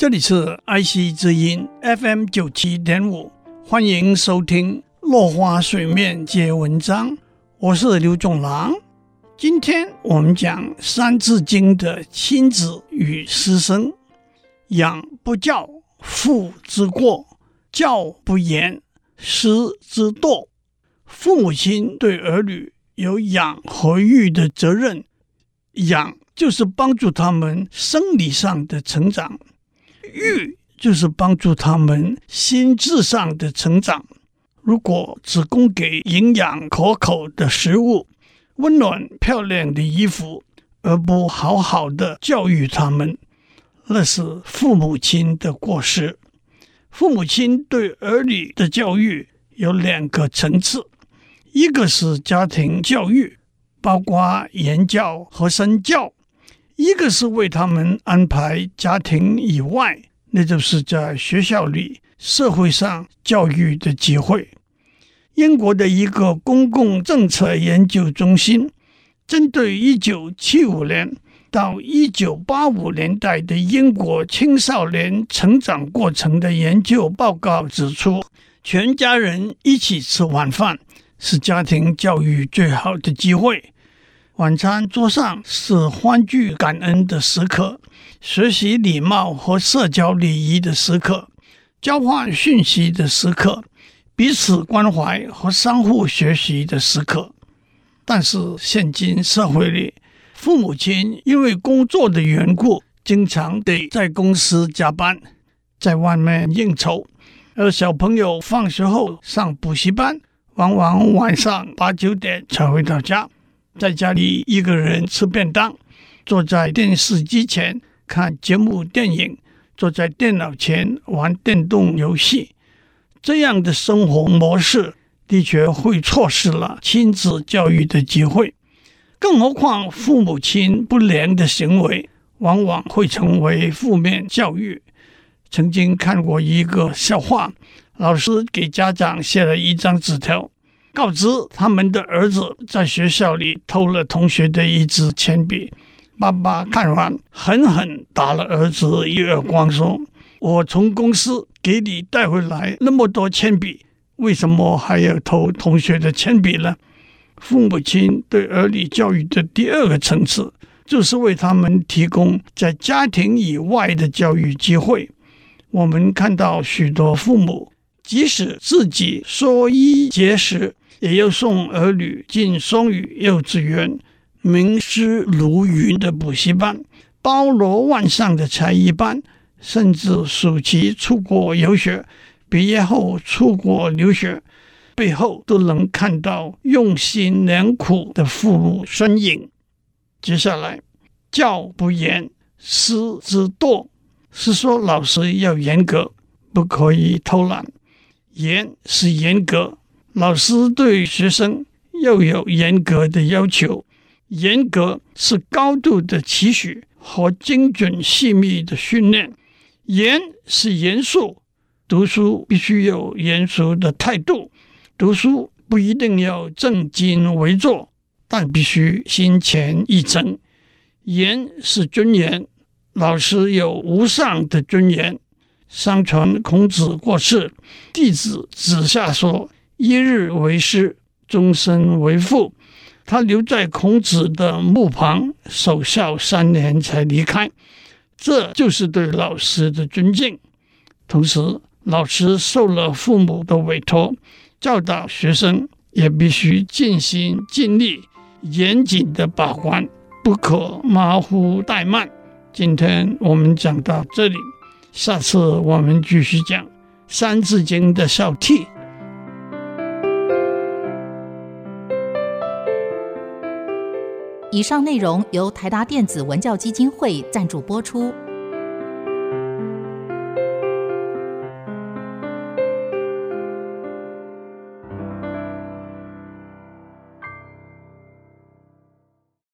这里是爱惜之音 FM 九七点五，欢迎收听落花水面皆文章，我是刘仲郎。今天我们讲《三字经》的亲子与师生，养不教，父之过；教不严，师之惰。父母亲对儿女有养和育的责任，养就是帮助他们生理上的成长。育就是帮助他们心智上的成长。如果只供给营养可口的食物、温暖漂亮的衣服，而不好好的教育他们，那是父母亲的过失。父母亲对儿女的教育有两个层次：一个是家庭教育，包括言教和身教。一个是为他们安排家庭以外，那就是在学校里、社会上教育的机会。英国的一个公共政策研究中心，针对一九七五年到一九八五年代的英国青少年成长过程的研究报告指出，全家人一起吃晚饭是家庭教育最好的机会。晚餐桌上是欢聚感恩的时刻，学习礼貌和社交礼仪的时刻，交换讯息的时刻，彼此关怀和相互学习的时刻。但是现今社会里，父母亲因为工作的缘故，经常得在公司加班，在外面应酬，而小朋友放学后上补习班，往往晚上八九点才回到家。在家里一个人吃便当，坐在电视机前看节目、电影，坐在电脑前玩电动游戏，这样的生活模式的确会错失了亲子教育的机会。更何况，父母亲不良的行为往往会成为负面教育。曾经看过一个笑话，老师给家长写了一张纸条。告知他们的儿子在学校里偷了同学的一支铅笔，爸爸看完狠狠打了儿子一耳光，说：“我从公司给你带回来那么多铅笔，为什么还要偷同学的铅笔呢？”父母亲对儿女教育的第二个层次，就是为他们提供在家庭以外的教育机会。我们看到许多父母，即使自己说衣节食，也要送儿女进双语幼稚园、名师如云的补习班、包罗万象的才艺班，甚至暑期出国游学、毕业后出国留学，背后都能看到用心良苦的父母身影。接下来，教不严，师之惰，是说老师要严格，不可以偷懒。严是严格。老师对学生要有严格的要求，严格是高度的期许和精准细密的训练；严是严肃，读书必须有严肃的态度，读书不一定要正襟危坐，但必须心前意诚；严是尊严，老师有无上的尊严。相传孔子过世，弟子子夏说。一日为师，终身为父。他留在孔子的墓旁守孝三年才离开，这就是对老师的尊敬。同时，老师受了父母的委托，教导学生也必须尽心尽力、严谨的把关，不可马虎怠慢。今天我们讲到这里，下次我们继续讲《三字经》的孝悌。以上内容由台达电子文教基金会赞助播出。